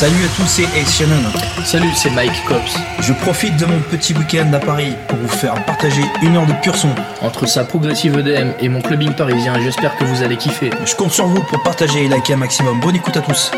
Salut à tous, c'est Ace Shannon. Salut, c'est Mike Cops. Je profite de mon petit week-end à Paris pour vous faire partager une heure de pur son. Entre sa progressive EDM et mon clubbing parisien, j'espère que vous allez kiffer. Je compte sur vous pour partager et liker un maximum. Bonne écoute à tous.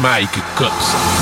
Mike Cox.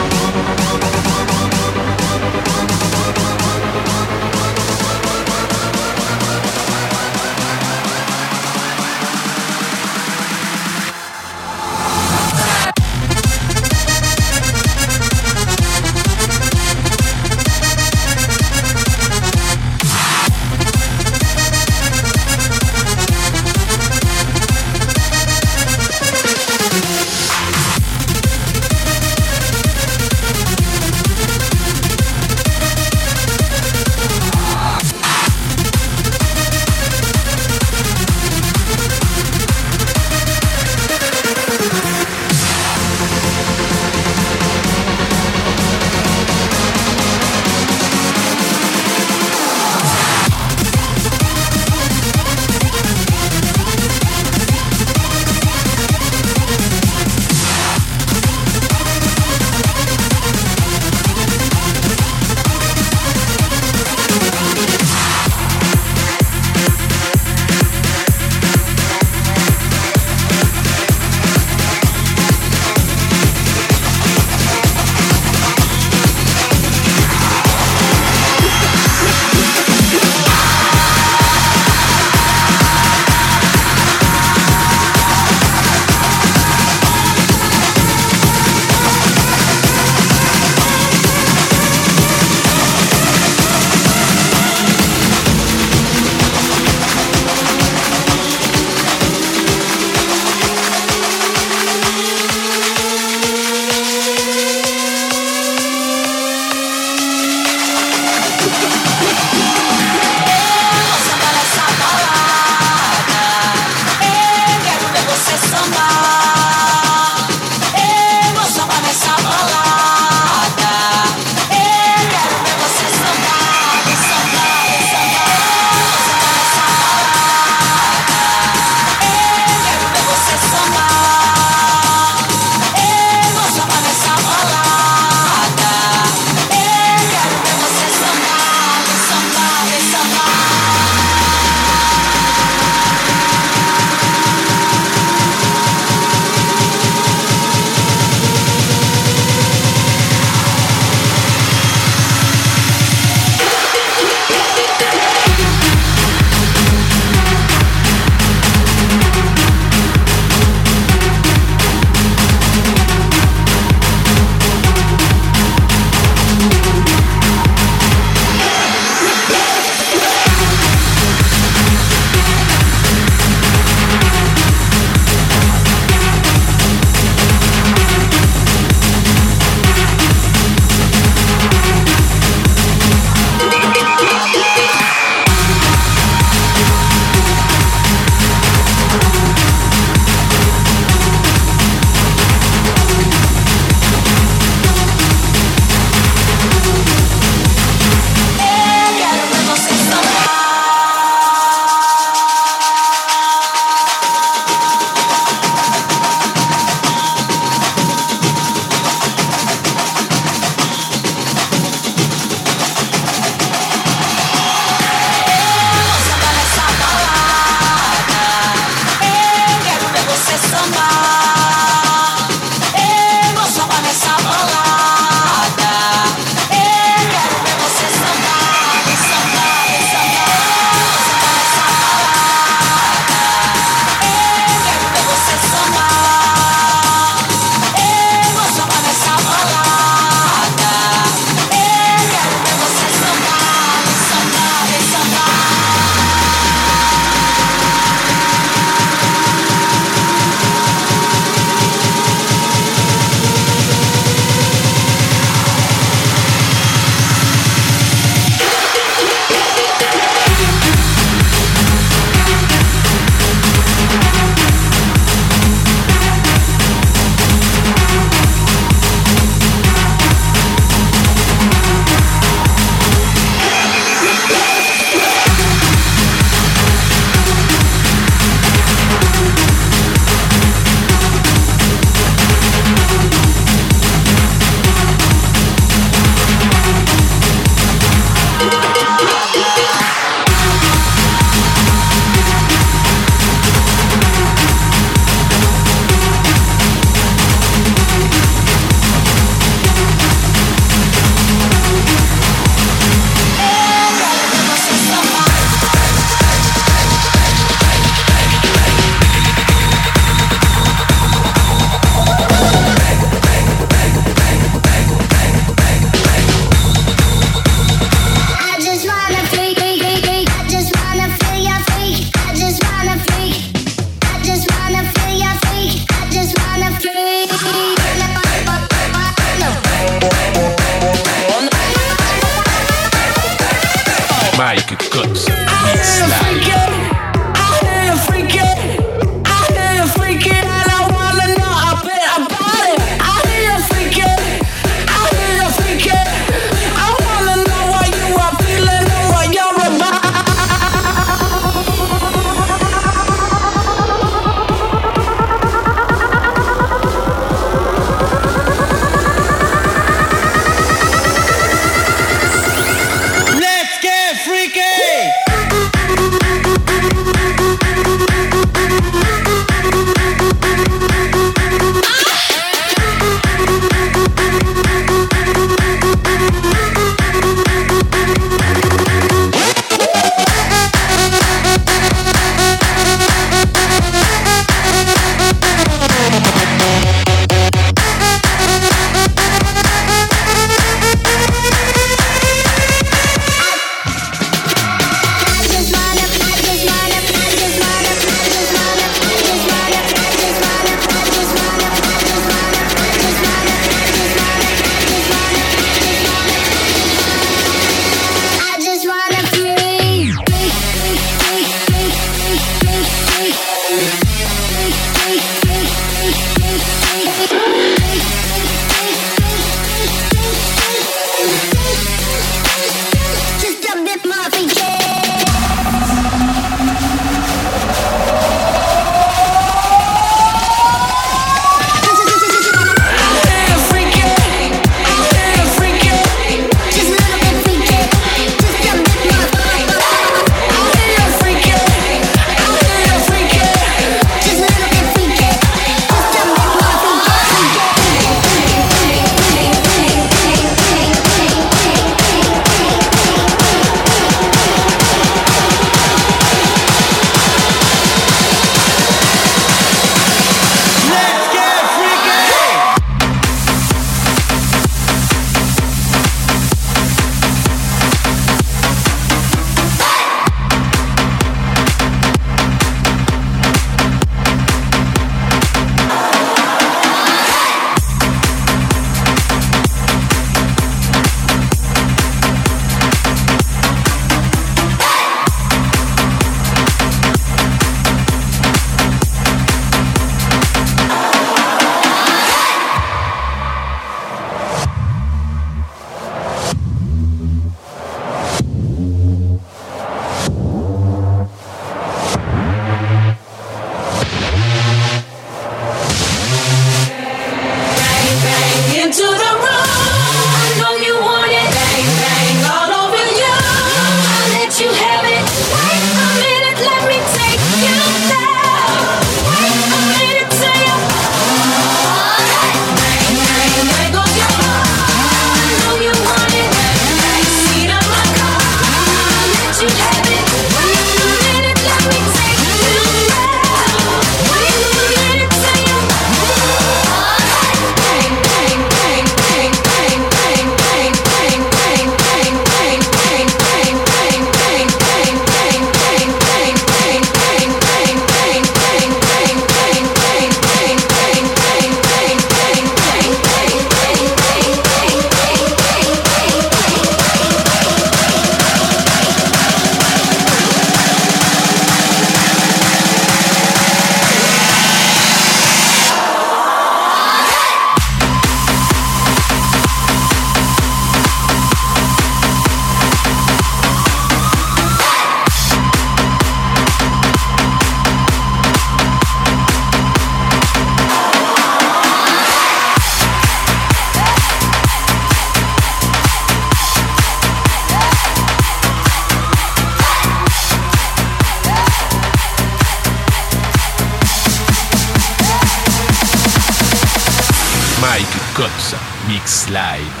Live.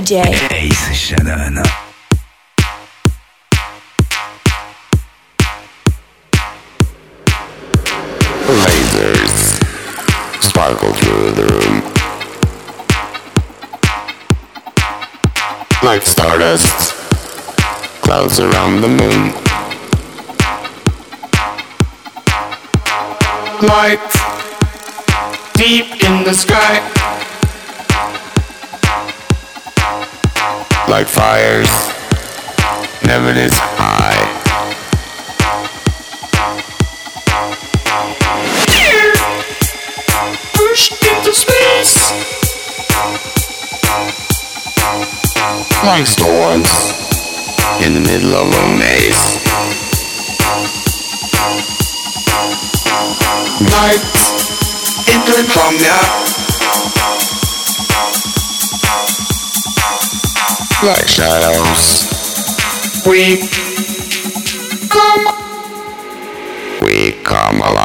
DJ. Ace Shannon. Lasers sparkle through the room. Like stardust, clouds around the moon. Light deep in the sky. Like fires, never this high. Pushed into space, like storms in the middle of a maze. Night insomnia. Like shadows. We come, we come alive.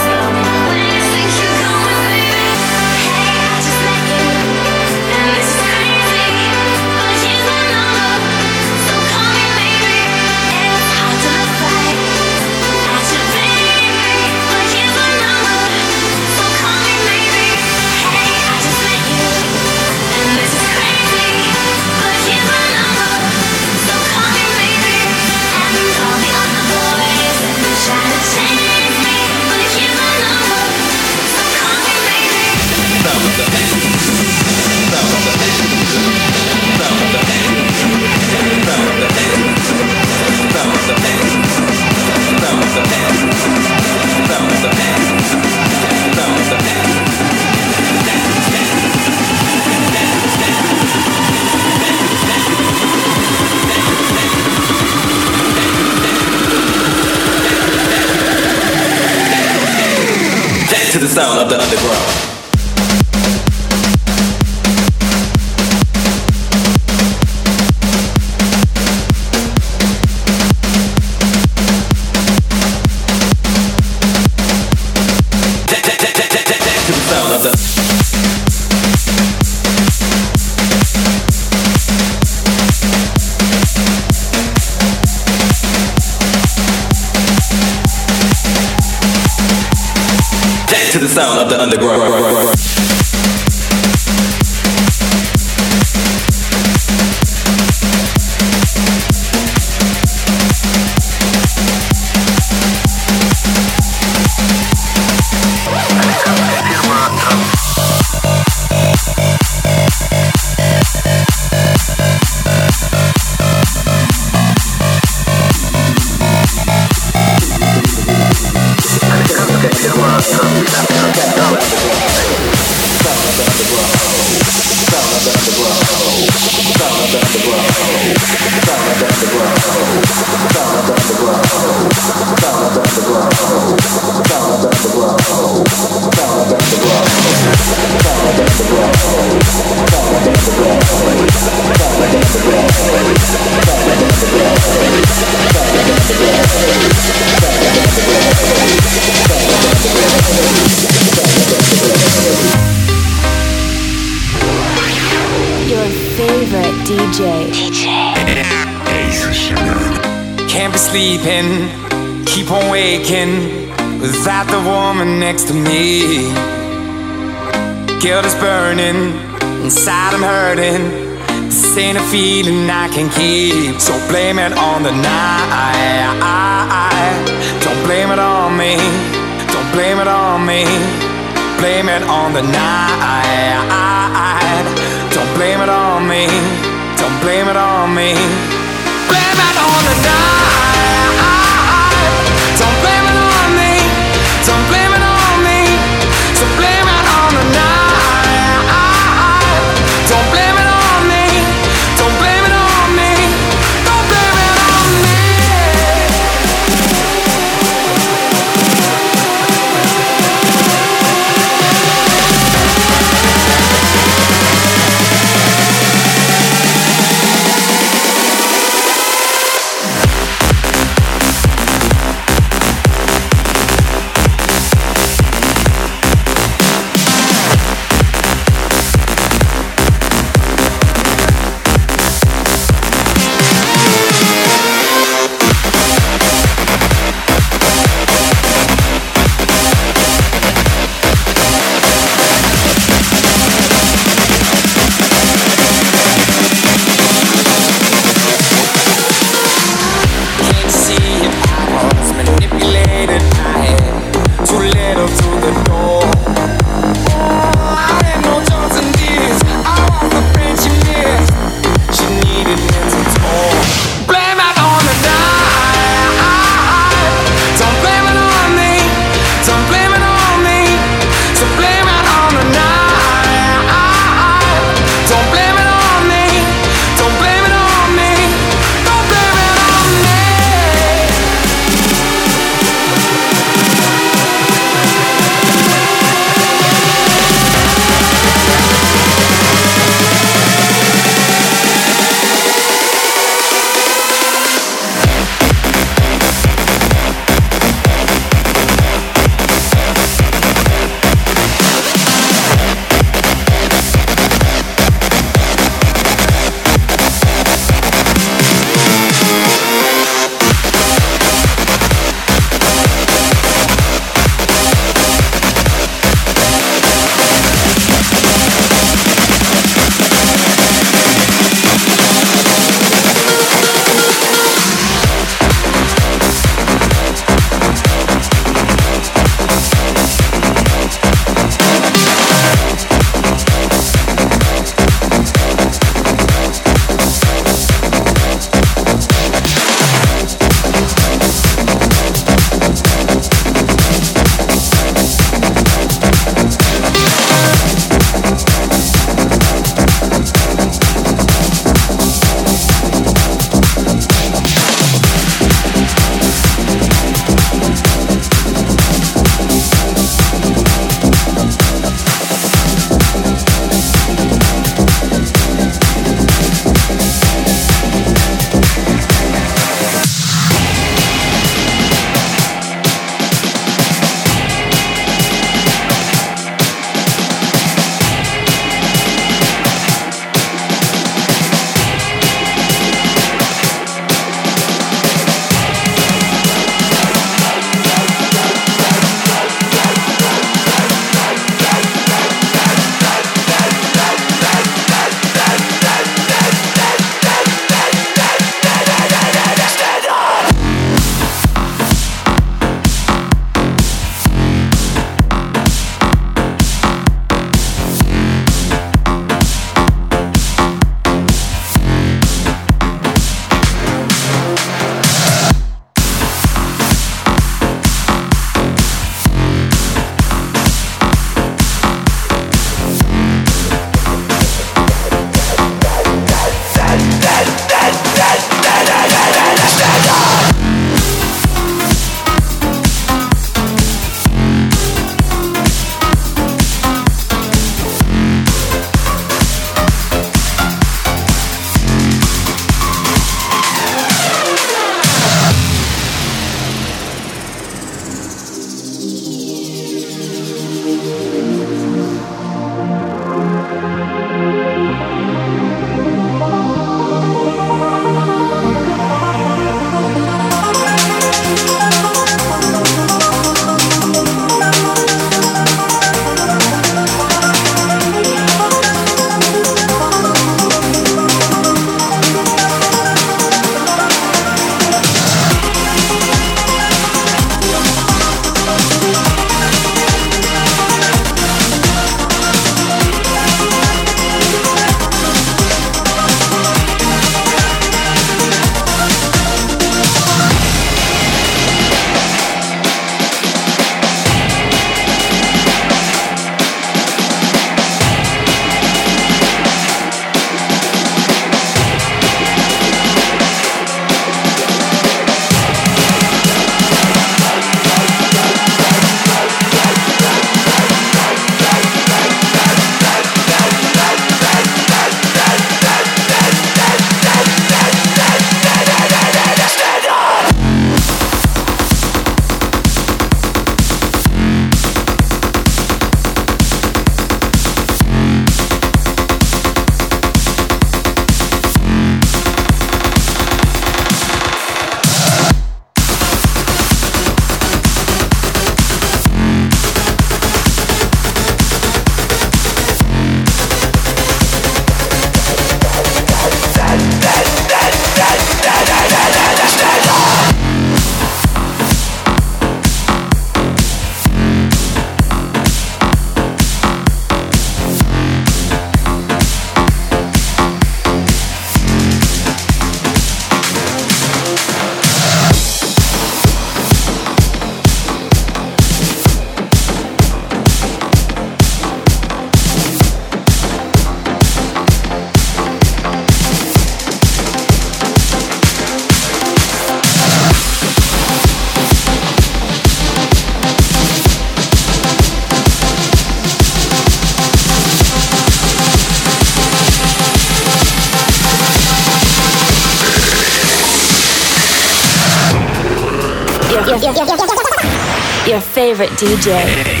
Favorite DJ.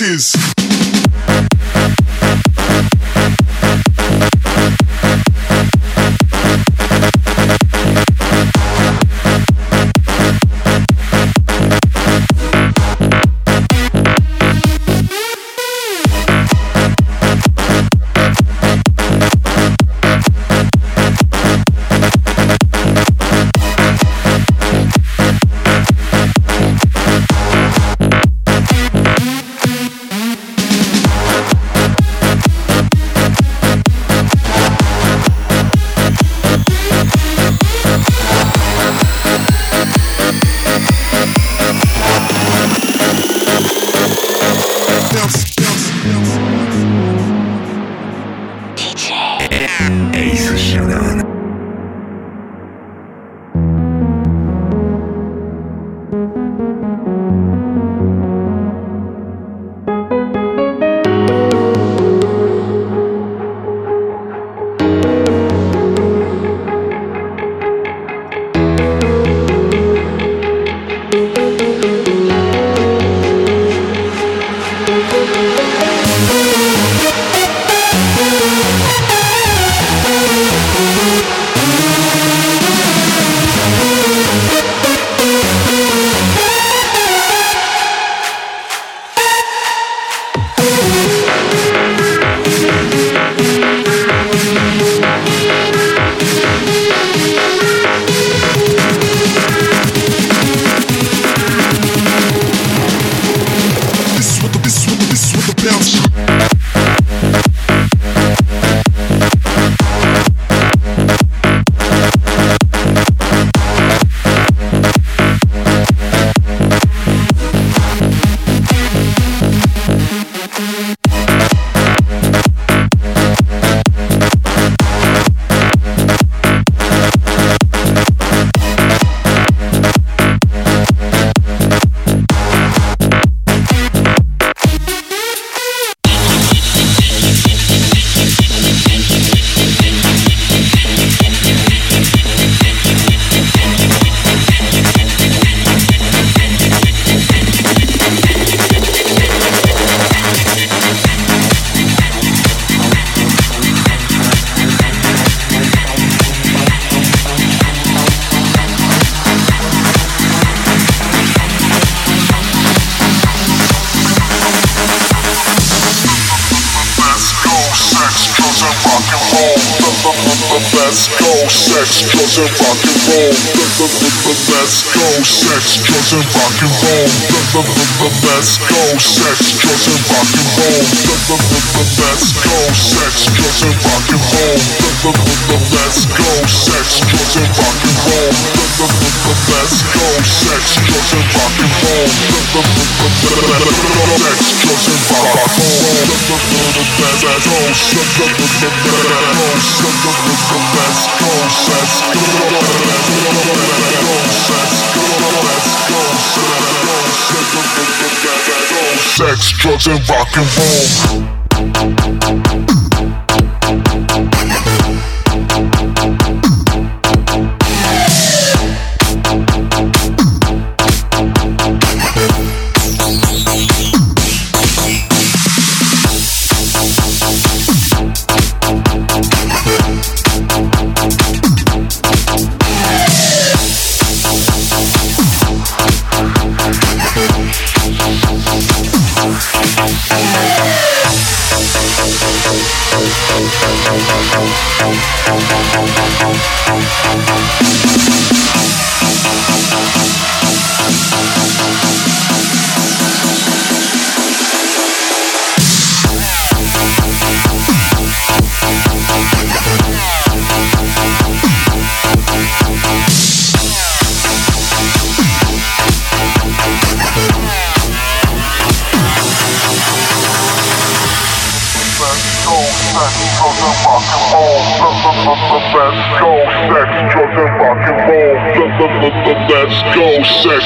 Bounce is. Drugs and rock and roll. Let's go, sex, drugs and rock and roll. Let's go, sex, drugs and rock and roll. Let's go, sex, drugs and rock and roll. Let's go, sex, drugs and rock and roll. Sex, drugs and rock and roll. Sex, drugs, and rock and roll.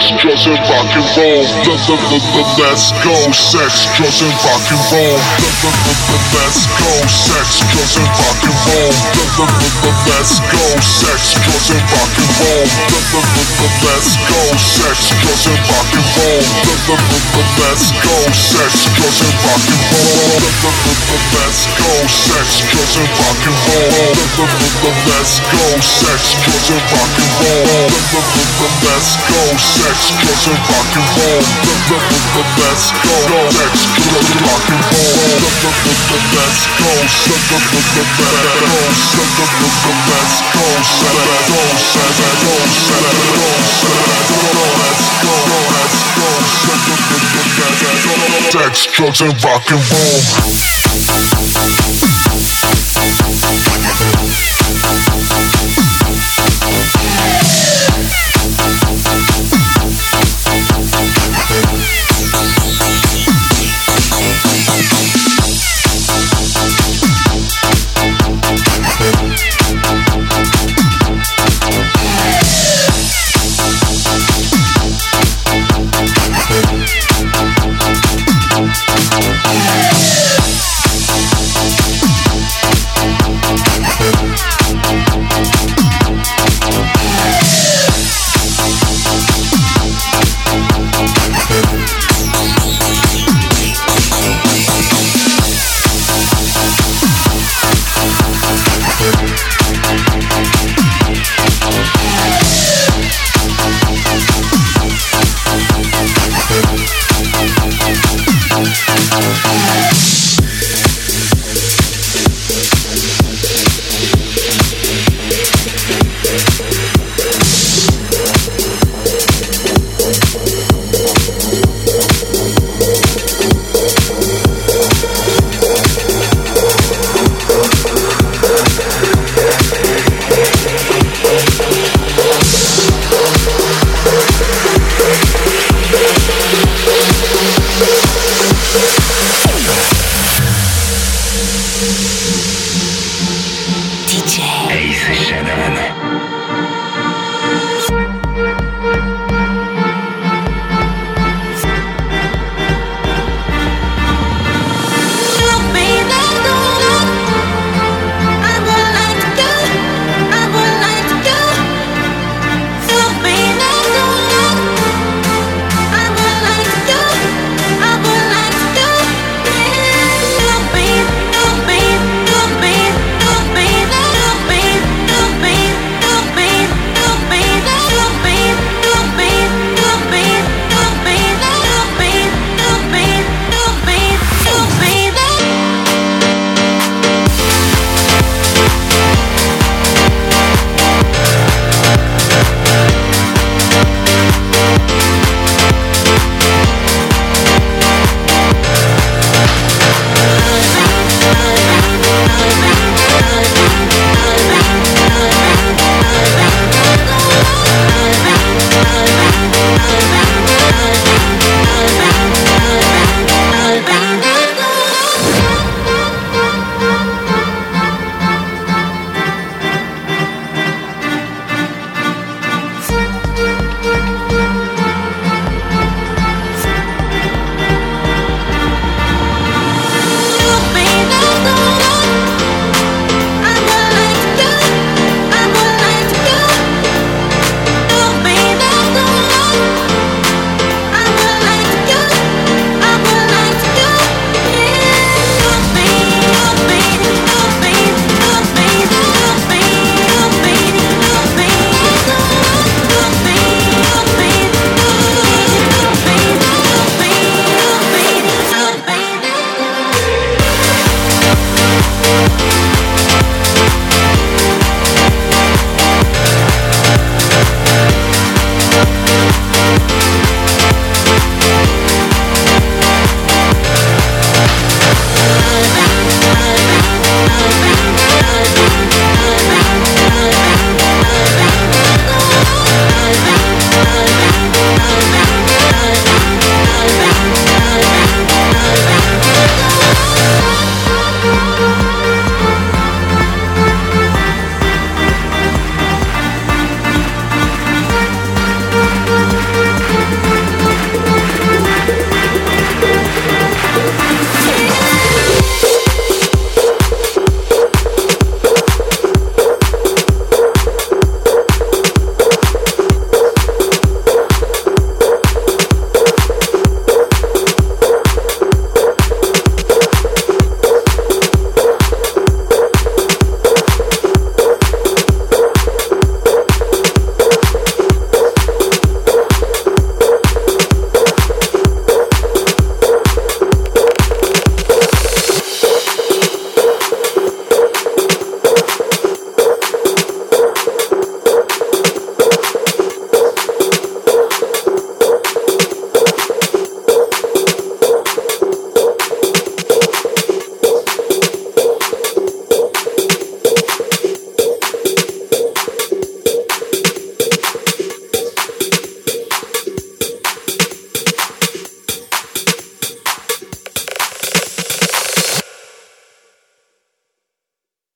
Sex, drugs, and rock and roll. Let's go, sex, drugs, and rock and roll. Let's go, sex, drugs, and rock and roll. Let's go, sex, drugs, and rock and roll. Let's go, sex, drugs, and rock and roll. Let's go, sex, drugs and rock and roll. Let's go, sex, drugs and rock and roll. Let's go, sex, drugs and rock and roll. Let's go, sex, and rock and roll. Let's go, and rock and roll. Let's go, let's go, let's go, Sex, drugs, and rock and roll.